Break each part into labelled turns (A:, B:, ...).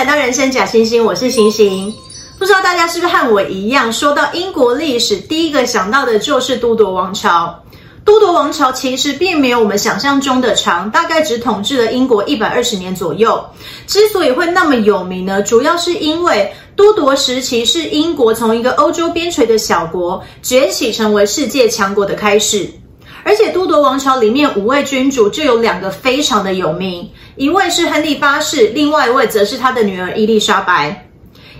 A: 来到人生假星星，我是星星。不知道大家是不是和我一样，说到英国历史，第一个想到的就是都铎王朝。都铎王朝其实并没有我们想象中的长，大概只统治了英国一百二十年左右。之所以会那么有名呢，主要是因为都铎时期是英国从一个欧洲边陲的小国崛起成为世界强国的开始。而且都铎王朝里面五位君主就有两个非常的有名，一位是亨利八世，另外一位则是他的女儿伊丽莎白。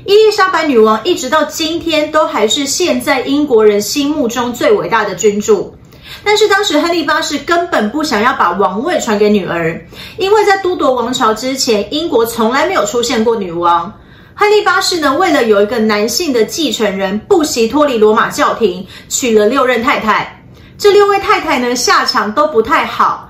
A: 伊丽莎白女王一直到今天都还是现在英国人心目中最伟大的君主，但是当时亨利八世根本不想要把王位传给女儿，因为在都铎王朝之前，英国从来没有出现过女王。亨利八世呢，为了有一个男性的继承人，不惜脱离罗马教廷，娶了六任太太。这六位太太呢，下场都不太好。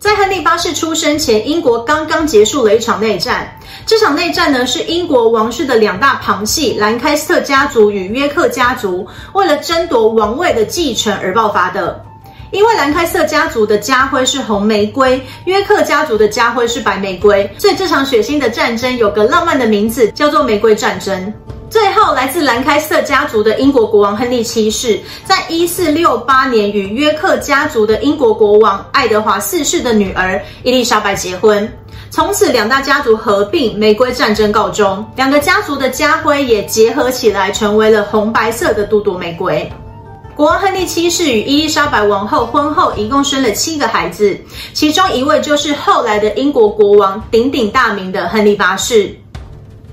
A: 在亨利八世出生前，英国刚刚结束了一场内战。这场内战呢，是英国王室的两大旁系兰开斯特家族与约克家族为了争夺王位的继承而爆发的。因为兰开斯特家族的家徽是红玫瑰，约克家族的家徽是白玫瑰，所以这场血腥的战争有个浪漫的名字，叫做玫瑰战争。最后，来自兰开斯特家族的英国国王亨利七世，在一四六八年与约克家族的英国国王爱德华四世的女儿伊丽莎白结婚，从此两大家族合并，玫瑰战争告终，两个家族的家徽也结合起来，成为了红白色的杜杜玫瑰。国王亨利七世与伊丽莎白王后婚后一共生了七个孩子，其中一位就是后来的英国国王，鼎鼎大名的亨利八世。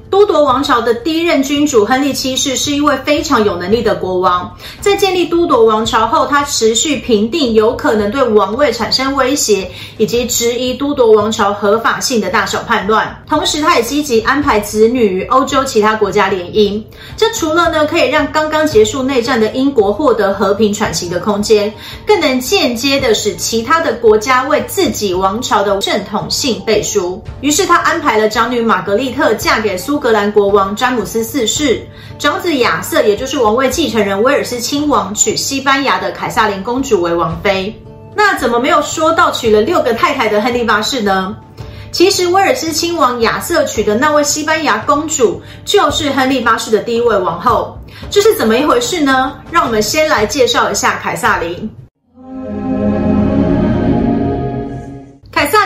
A: 都铎王朝的第一任君主亨利七世是一位非常有能力的国王。在建立都铎王朝后，他持续平定有可能对王位产生威胁以及质疑都铎王朝合法性的大小叛乱。同时，他也积极安排子女与欧洲其他国家联姻。这除了呢可以让刚刚结束内战的英国获得和平喘息的空间，更能间接的使其他的国家为自己王朝的正统性背书。于是，他安排了长女玛格丽特嫁给苏。苏格兰国王詹姆斯四世，长子亚瑟，也就是王位继承人威尔斯亲王，娶西班牙的凯撒琳公主为王妃。那怎么没有说到娶了六个太太的亨利八世呢？其实威尔斯亲王亚瑟娶的那位西班牙公主，就是亨利八世的第一位王后。这是怎么一回事呢？让我们先来介绍一下凯撒琳。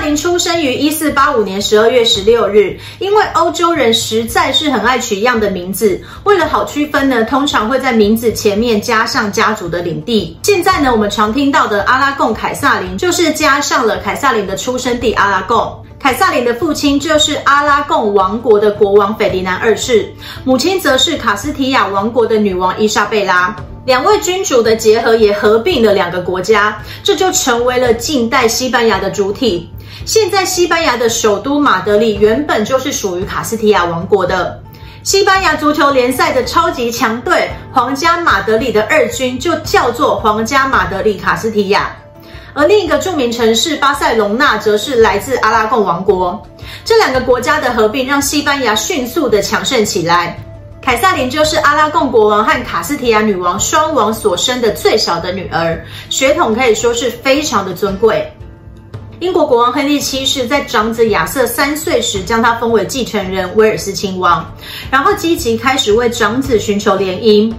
A: 林出生于一四八五年十二月十六日。因为欧洲人实在是很爱取一样的名字，为了好区分呢，通常会在名字前面加上家族的领地。现在呢，我们常听到的阿拉贡凯萨林，就是加上了凯萨林的出生地阿拉贡。凯萨林的父亲就是阿拉贡王国的国王斐迪南二世，母亲则是卡斯提亚王国的女王伊莎贝拉。两位君主的结合也合并了两个国家，这就成为了近代西班牙的主体。现在西班牙的首都马德里原本就是属于卡斯提亚王国的。西班牙足球联赛的超级强队皇家马德里的二军就叫做皇家马德里卡斯提亚，而另一个著名城市巴塞隆纳则是来自阿拉贡王国。这两个国家的合并让西班牙迅速的强盛起来。凯撒琳就是阿拉贡国王和卡斯提亚女王双王所生的最小的女儿，血统可以说是非常的尊贵。英国国王亨利七世在长子亚瑟三岁时将他封为继承人威尔斯亲王，然后积极开始为长子寻求联姻。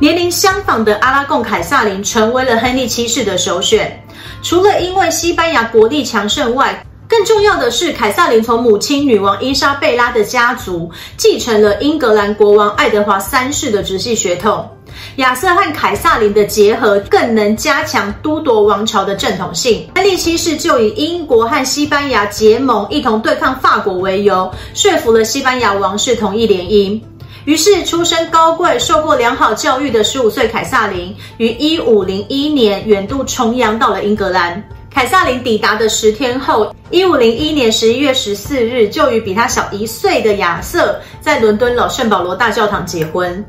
A: 年龄相仿的阿拉贡凯撒琳成为了亨利七世的首选，除了因为西班牙国力强盛外，更重要的是，凯撒琳从母亲女王伊莎贝拉的家族继承了英格兰国王爱德华三世的直系血统。亚瑟和凯撒琳的结合更能加强都铎王朝的正统性。亨利七世就以英国和西班牙结盟，一同对抗法国为由，说服了西班牙王室同意联姻。于是，出身高贵、受过良好教育的十五岁凯撒琳，于一五零一年远渡重洋到了英格兰。凯撒琳抵达的十天后，一五零一年十一月十四日，就与比他小一岁的亚瑟在伦敦老圣保罗大教堂结婚。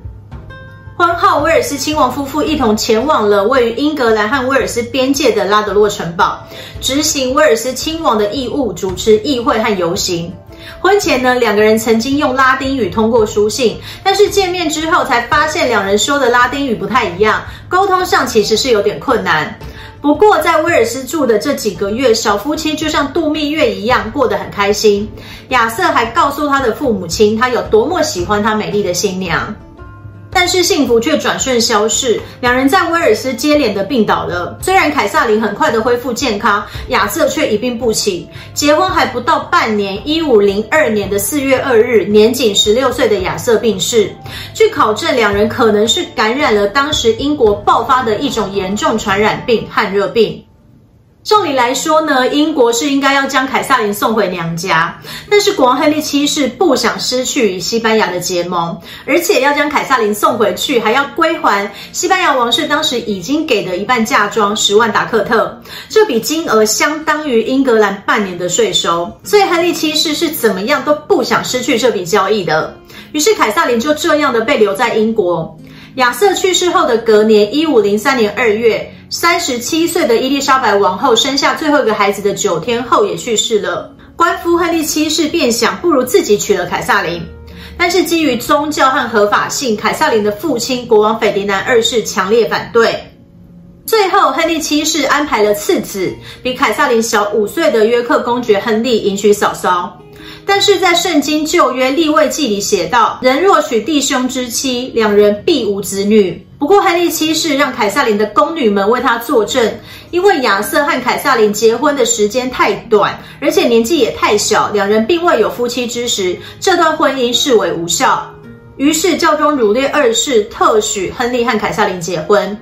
A: 婚后，威尔斯亲王夫妇一同前往了位于英格兰和威尔斯边界的拉德洛城堡，执行威尔斯亲王的义务，主持议会和游行。婚前呢，两个人曾经用拉丁语通过书信，但是见面之后才发现两人说的拉丁语不太一样，沟通上其实是有点困难。不过在威尔斯住的这几个月，小夫妻就像度蜜月一样，过得很开心。亚瑟还告诉他的父母亲，他有多么喜欢他美丽的新娘。但是幸福却转瞬消逝，两人在威尔斯接连的病倒了。虽然凯萨琳很快的恢复健康，亚瑟却一病不起。结婚还不到半年，一五零二年的四月二日，年仅十六岁的亚瑟病逝。据考证，两人可能是感染了当时英国爆发的一种严重传染病——汗热病。照理来说呢，英国是应该要将凯萨琳送回娘家，但是国王亨利七世不想失去与西班牙的结盟，而且要将凯萨琳送回去，还要归还西班牙王室当时已经给的一半嫁妆十万达克特，这笔金额相当于英格兰半年的税收，所以亨利七世是怎么样都不想失去这笔交易的。于是凯萨琳就这样的被留在英国。亚瑟去世后的隔年，一五零三年二月。三十七岁的伊丽莎白王后生下最后一个孩子的九天后也去世了。官夫亨利七世便想，不如自己娶了凯撒琳，但是基于宗教和合法性，凯撒琳的父亲国王斐迪南二世强烈反对。最后，亨利七世安排了次子，比凯撒琳小五岁的约克公爵亨利迎娶嫂嫂。但是在圣经旧约立位记里写道：“人若娶弟兄之妻，两人必无子女。”不过，亨利七世让凯瑟琳的宫女们为他作证，因为亚瑟和凯瑟琳结婚的时间太短，而且年纪也太小，两人并未有夫妻之实，这段婚姻视为无效。于是，教宗儒略二世特许亨利和凯瑟琳结婚。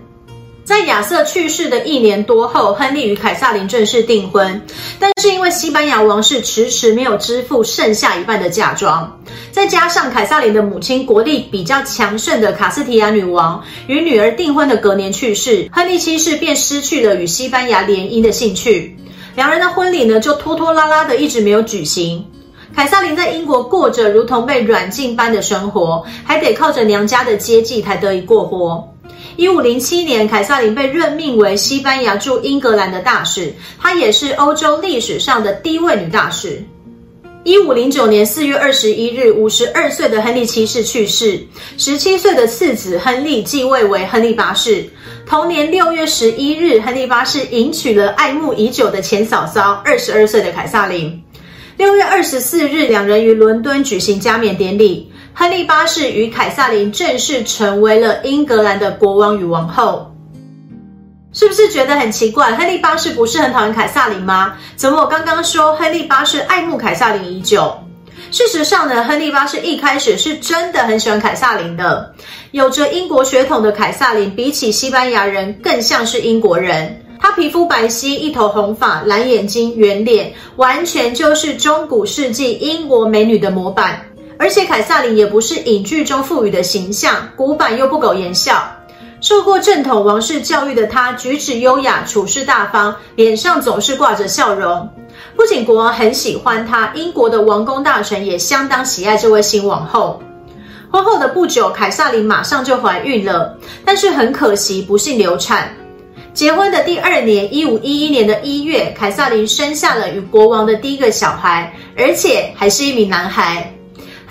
A: 在亚瑟去世的一年多后，亨利与凯撒琳正式订婚，但是因为西班牙王室迟迟没有支付剩下一半的嫁妆，再加上凯撒琳的母亲国力比较强盛的卡斯提亚女王与女儿订婚的隔年去世，亨利七世便失去了与西班牙联姻的兴趣，两人的婚礼呢就拖拖拉拉的一直没有举行。凯撒琳在英国过着如同被软禁般的生活，还得靠着娘家的接济才得以过活。一五零七年，凯萨琳被任命为西班牙驻英格兰的大使，她也是欧洲历史上的第一位女大使。一五零九年四月二十一日，五十二岁的亨利七世去世，十七岁的次子亨利继位为亨利八世。同年六月十一日，亨利八世迎娶了爱慕已久的前嫂嫂二十二岁的凯撒琳。六月二十四日，两人于伦敦举行加冕典礼。亨利八世与凯萨琳正式成为了英格兰的国王与王后，是不是觉得很奇怪？亨利八世不是很讨厌凯萨琳吗？怎么我刚刚说亨利八世爱慕凯萨琳已久？事实上呢，亨利八世一开始是真的很喜欢凯萨琳的。有着英国血统的凯萨琳，比起西班牙人更像是英国人。她皮肤白皙，一头红发，蓝眼睛，圆脸，完全就是中古世纪英国美女的模板。而且凯萨琳也不是影剧中赋予的形象，古板又不苟言笑。受过正统王室教育的她，举止优雅，处事大方，脸上总是挂着笑容。不仅国王很喜欢她，英国的王公大臣也相当喜爱这位新王后。婚后的不久，凯萨琳马上就怀孕了，但是很可惜，不幸流产。结婚的第二年，一五一一年的一月，凯萨琳生下了与国王的第一个小孩，而且还是一名男孩。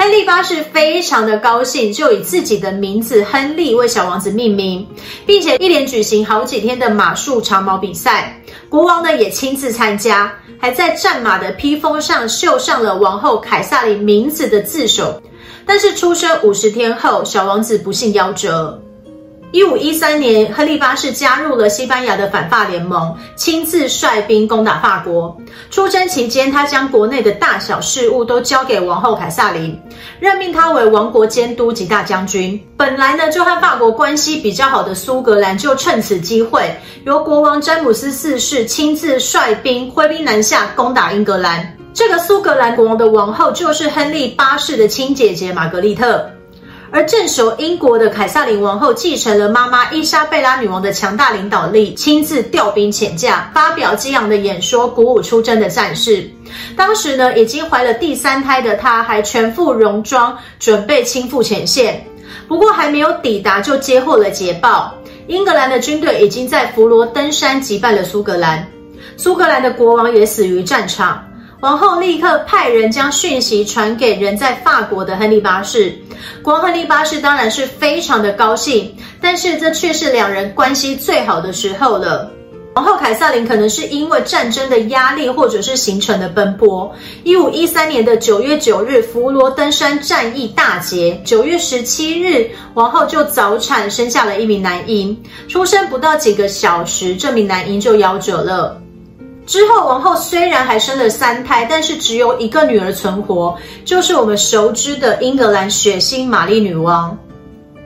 A: 亨利八世非常的高兴，就以自己的名字亨利为小王子命名，并且一连举行好几天的马术长矛比赛。国王呢也亲自参加，还在战马的披风上绣上了王后凯撒琳名字的字首。但是出生五十天后，小王子不幸夭折。一五一三年，亨利八世加入了西班牙的反法联盟，亲自率兵攻打法国。出征期间，他将国内的大小事务都交给王后凯撒琳，任命他为王国监督及大将军。本来呢，就和法国关系比较好的苏格兰，就趁此机会，由国王詹姆斯四世亲自率兵挥兵南下，攻打英格兰。这个苏格兰国王的王后，就是亨利八世的亲姐姐玛格丽特。而镇守英国的凯撒琳王后继承了妈妈伊莎贝拉女王的强大领导力，亲自调兵遣将，发表激昂的演说，鼓舞出征的战士。当时呢，已经怀了第三胎的她，还全副戎装，准备亲赴前线。不过还没有抵达，就接获了捷报，英格兰的军队已经在弗罗登山击败了苏格兰，苏格兰的国王也死于战场。王后立刻派人将讯息传给人在法国的亨利八世，国王亨利八世当然是非常的高兴，但是这却是两人关系最好的时候了。王后凯瑟琳可能是因为战争的压力，或者是行程的奔波。一五一三年的九月九日，佛罗登山战役大捷，九月十七日，王后就早产生下了一名男婴，出生不到几个小时，这名男婴就夭折了。之后，王后虽然还生了三胎，但是只有一个女儿存活，就是我们熟知的英格兰血腥玛丽女王。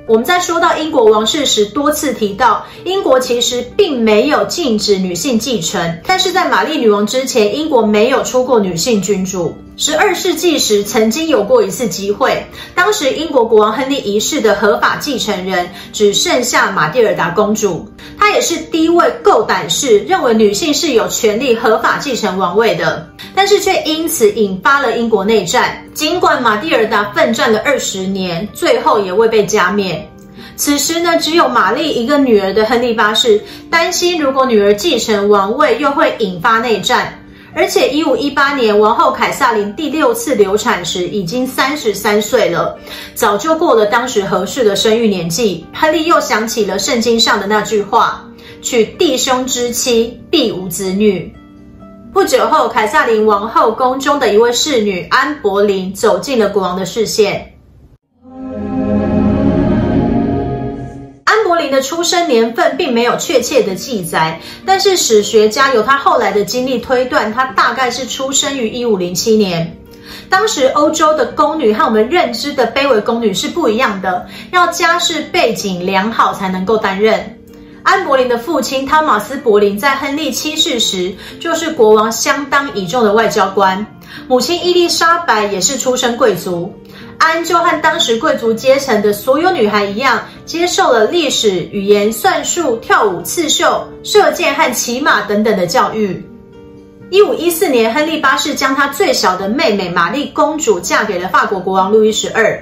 A: 我们在说到英国王室时，多次提到英国其实并没有禁止女性继承，但是在玛丽女王之前，英国没有出过女性君主。十二世纪时，曾经有过一次机会，当时英国国王亨利一世的合法继承人只剩下玛蒂尔达公主，她也是第一位够胆识认为女性是有权利合法继承王位的，但是却因此引发了英国内战。尽管玛蒂尔达奋战了二十年，最后也未被加冕。此时呢，只有玛丽一个女儿的亨利八世担心，如果女儿继承王位，又会引发内战。而且，一五一八年，王后凯撒琳第六次流产时已经三十三岁了，早就过了当时合适的生育年纪。亨利又想起了圣经上的那句话：“娶弟兄之妻，必无子女。”不久后，凯撒琳王后宫中的一位侍女安柏林走进了国王的视线。的出生年份并没有确切的记载，但是史学家由他后来的经历推断，他大概是出生于一五零七年。当时欧洲的宫女和我们认知的卑微宫女是不一样的，要家世背景良好才能够担任。安柏林的父亲汤马斯·柏林在亨利七世时就是国王相当倚重的外交官，母亲伊丽莎白也是出身贵族。安就和当时贵族阶层的所有女孩一样，接受了历史、语言、算术、跳舞、刺绣、射箭和骑马等等的教育。一五一四年，亨利八世将他最小的妹妹玛丽公主嫁给了法国国王路易十二。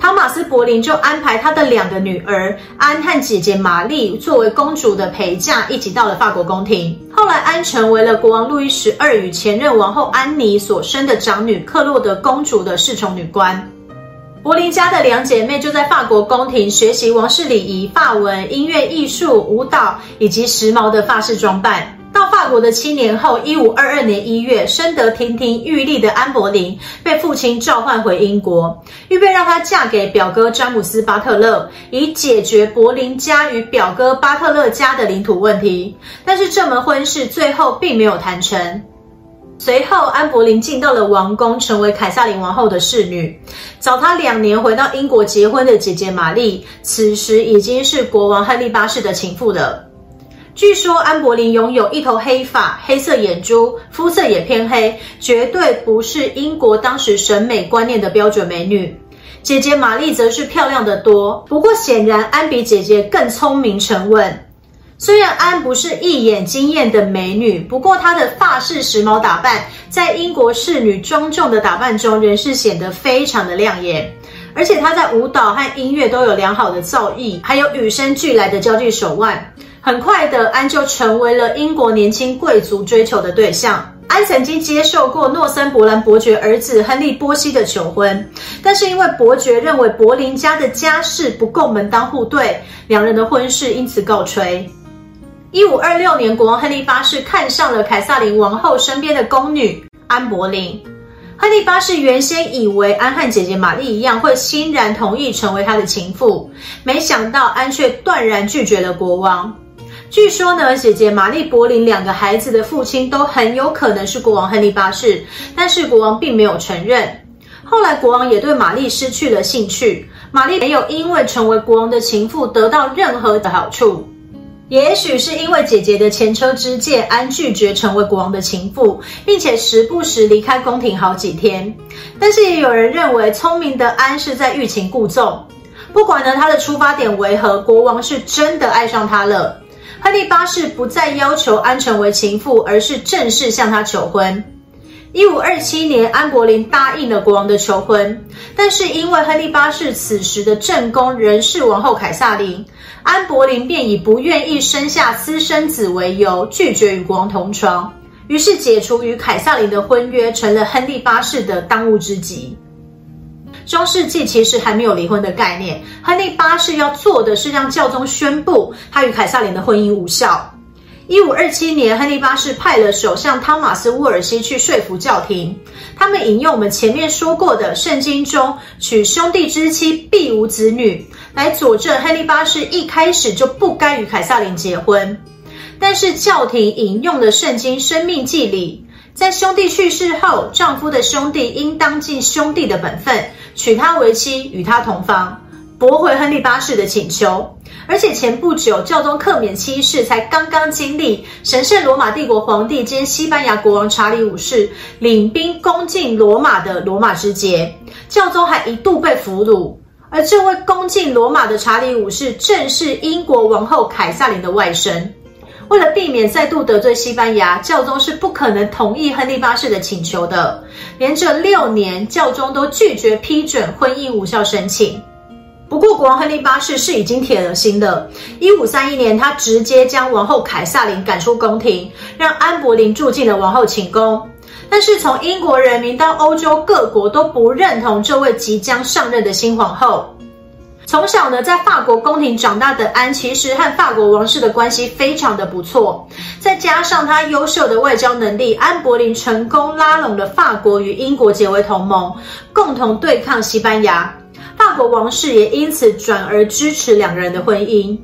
A: 汤马斯·柏林就安排他的两个女儿安和姐姐玛丽作为公主的陪嫁，一起到了法国宫廷。后来，安成为了国王路易十二与前任王后安妮所生的长女克洛德公主的侍从女官。柏林家的两姐妹就在法国宫廷学习王室礼仪、法文、音乐、艺术、舞蹈以及时髦的法式装扮。到法国的七年后，一五二二年一月，深得亭亭玉立的安柏林被父亲召唤回英国，预备让她嫁给表哥詹姆斯·巴特勒，以解决柏林家与表哥巴特勒家的领土问题。但是这门婚事最后并没有谈成。随后，安柏林进到了王宫，成为凯撒琳王后的侍女。早她两年回到英国结婚的姐姐玛丽，此时已经是国王亨利八世的情妇了。据说安柏林拥有一头黑发、黑色眼珠，肤色也偏黑，绝对不是英国当时审美观念的标准美女。姐姐玛丽则是漂亮的多，不过显然安比姐姐更聪明沉稳。虽然安不是一眼惊艳的美女，不过她的发式时髦打扮，在英国侍女庄重的打扮中，仍是显得非常的亮眼。而且她在舞蹈和音乐都有良好的造诣，还有与生俱来的交际手腕。很快的，安就成为了英国年轻贵族追求的对象。安曾经接受过诺森伯兰伯爵儿子亨利波西的求婚，但是因为伯爵认为柏林家的家世不够门当户对，两人的婚事因此告吹。一五二六年，国王亨利八世看上了凯撒琳王后身边的宫女安柏林。亨利八世原先以为安和姐姐玛丽一样会欣然同意成为他的情妇，没想到安却断然拒绝了国王。据说呢，姐姐玛丽柏林两个孩子的父亲都很有可能是国王亨利八世，但是国王并没有承认。后来国王也对玛丽失去了兴趣，玛丽没有因为成为国王的情妇得到任何的好处。也许是因为姐姐的前车之鉴，安拒绝成为国王的情妇，并且时不时离开宫廷好几天。但是也有人认为，聪明的安是在欲擒故纵。不管呢，他的出发点为何，国王是真的爱上他了。亨利八世不再要求安成为情妇，而是正式向他求婚。一五二七年，安柏林答应了国王的求婚，但是因为亨利八世此时的正宫仍是王后凯撒琳，安柏林便以不愿意生下私生子为由，拒绝与国王同床。于是解除与凯撒琳的婚约，成了亨利八世的当务之急。中世纪其实还没有离婚的概念，亨利八世要做的是让教宗宣布他与凯撒琳的婚姻无效。一五二七年，亨利八世派了首相汤马斯·沃尔西去说服教廷，他们引用我们前面说过的圣经中“娶兄弟之妻必无子女”来佐证亨利八世一开始就不该与凯瑟琳结婚。但是教廷引用了圣经《生命记》里，在兄弟去世后，丈夫的兄弟应当尽兄弟的本分，娶她为妻，与她同房，驳回亨利八世的请求。而且前不久，教宗克勉七世才刚刚经历神圣罗马帝国皇帝兼西班牙国王查理五世领兵攻进罗马的罗马之劫，教宗还一度被俘虏。而这位攻进罗马的查理五世，正是英国王后凯萨琳的外甥。为了避免再度得罪西班牙，教宗是不可能同意亨利八世的请求的。连着六年，教宗都拒绝批准婚姻无效申请。不过，国王亨利八世是已经铁了心的。一五三一年，他直接将王后凯萨琳赶出宫廷，让安柏林住进了王后寝宫。但是，从英国人民到欧洲各国都不认同这位即将上任的新皇后。从小呢，在法国宫廷长大的安，其实和法国王室的关系非常的不错。再加上他优秀的外交能力，安柏林成功拉拢了法国与英国结为同盟，共同对抗西班牙。法国王室也因此转而支持两个人的婚姻。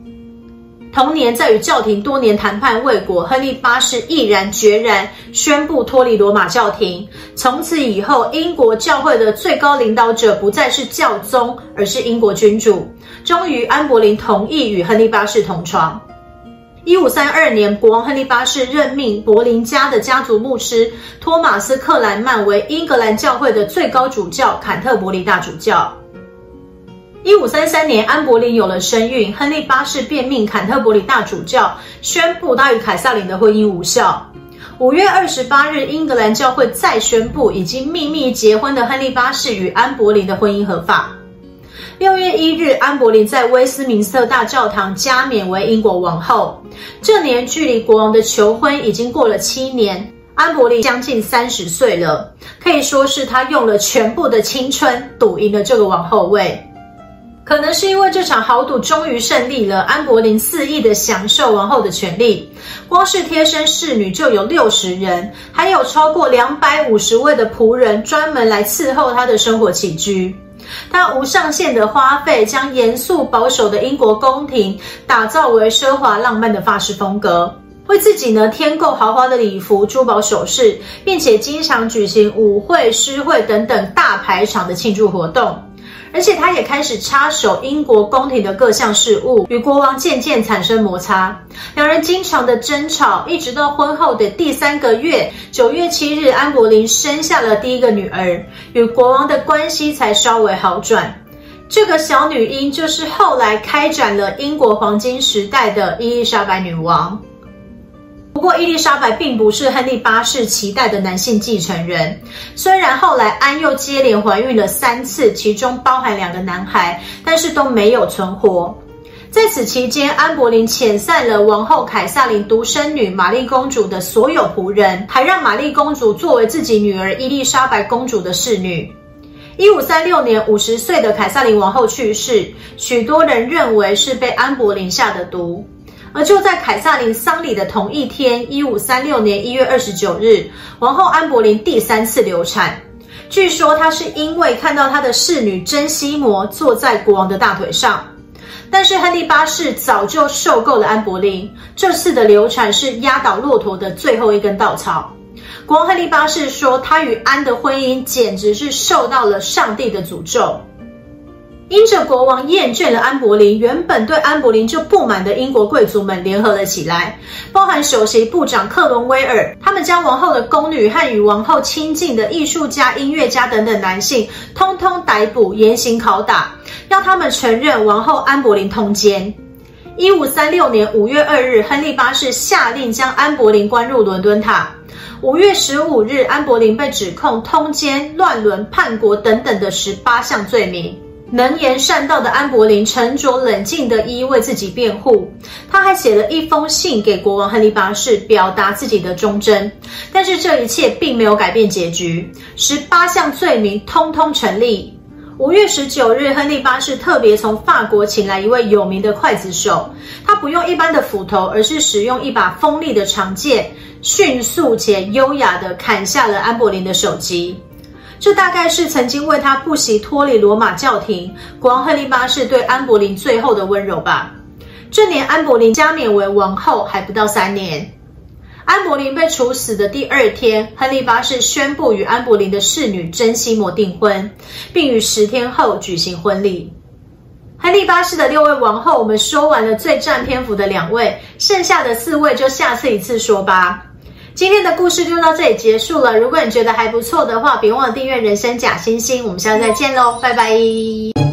A: 同年，在与教廷多年谈判未果，亨利八世毅然决然宣布脱离罗马教廷。从此以后，英国教会的最高领导者不再是教宗，而是英国君主。终于，安柏林同意与亨利八世同床。一五三二年，国王亨利八世任命柏林家的家族牧师托马斯·克兰曼为英格兰教会的最高主教、坎特伯里大主教。一五三三年，安柏林有了身孕，亨利八世便命坎特伯里大主教宣布他与凯瑟琳的婚姻无效。五月二十八日，英格兰教会再宣布已经秘密结婚的亨利八世与安柏林的婚姻合法。六月一日，安柏林在威斯敏斯特大教堂加冕为英国王后。这年距离国王的求婚已经过了七年，安柏林将近三十岁了，可以说是他用了全部的青春赌赢了这个王后位。可能是因为这场豪赌终于胜利了，安柏林肆意的享受王后的权利，光是贴身侍女就有六十人，还有超过两百五十位的仆人专门来伺候她的生活起居。她无上限的花费，将严肃保守的英国宫廷打造为奢华浪漫的法式风格，为自己呢添购豪华的礼服、珠宝首饰，并且经常举行舞会、诗会等等大排场的庆祝活动。而且他也开始插手英国宫廷的各项事务，与国王渐渐产生摩擦，两人经常的争吵，一直到婚后的第三个月，九月七日，安柏林生下了第一个女儿，与国王的关系才稍微好转。这个小女婴就是后来开展了英国黄金时代的伊丽莎白女王。不过，伊丽莎白并不是亨利八世期待的男性继承人。虽然后来安又接连怀孕了三次，其中包含两个男孩，但是都没有存活。在此期间，安柏林遣散了王后凯萨琳独生女玛丽公主的所有仆人，还让玛丽公主作为自己女儿伊丽莎白公主的侍女。一五三六年，五十岁的凯萨琳王后去世，许多人认为是被安柏林下的毒。而就在凯萨琳丧礼的同一天，一五三六年一月二十九日，王后安柏林第三次流产。据说她是因为看到她的侍女珍西摩坐在国王的大腿上。但是亨利八世早就受够了安柏林，这次的流产是压倒骆驼的最后一根稻草。国王亨利八世说，他与安的婚姻简直是受到了上帝的诅咒。因着国王厌倦了安柏林，原本对安柏林就不满的英国贵族们联合了起来，包含首席部长克伦威尔，他们将王后的宫女和与王后亲近的艺术家、音乐家等等男性，通通逮捕，严刑拷打，要他们承认王后安柏林通奸。一五三六年五月二日，亨利八世下令将安柏林关入伦敦塔。五月十五日，安柏林被指控通奸、乱伦、叛国等等的十八项罪名。能言善道的安柏林沉着冷静地一一为自己辩护，他还写了一封信给国王亨利八世，表达自己的忠贞。但是这一切并没有改变结局，十八项罪名通通成立。五月十九日，亨利八世特别从法国请来一位有名的刽子手，他不用一般的斧头，而是使用一把锋利的长剑，迅速且优雅地砍下了安柏林的首级。这大概是曾经为他不惜脱离罗马教廷，国王亨利八世对安柏林最后的温柔吧。这年安柏林加冕为王后还不到三年。安柏林被处死的第二天，亨利八世宣布与安柏林的侍女珍西摩订婚，并于十天后举行婚礼。亨利八世的六位王后，我们说完了最占篇幅的两位，剩下的四位就下次一次说吧。今天的故事就到这里结束了。如果你觉得还不错的话，别忘了订阅人生假星星。我们下次再见喽，拜拜。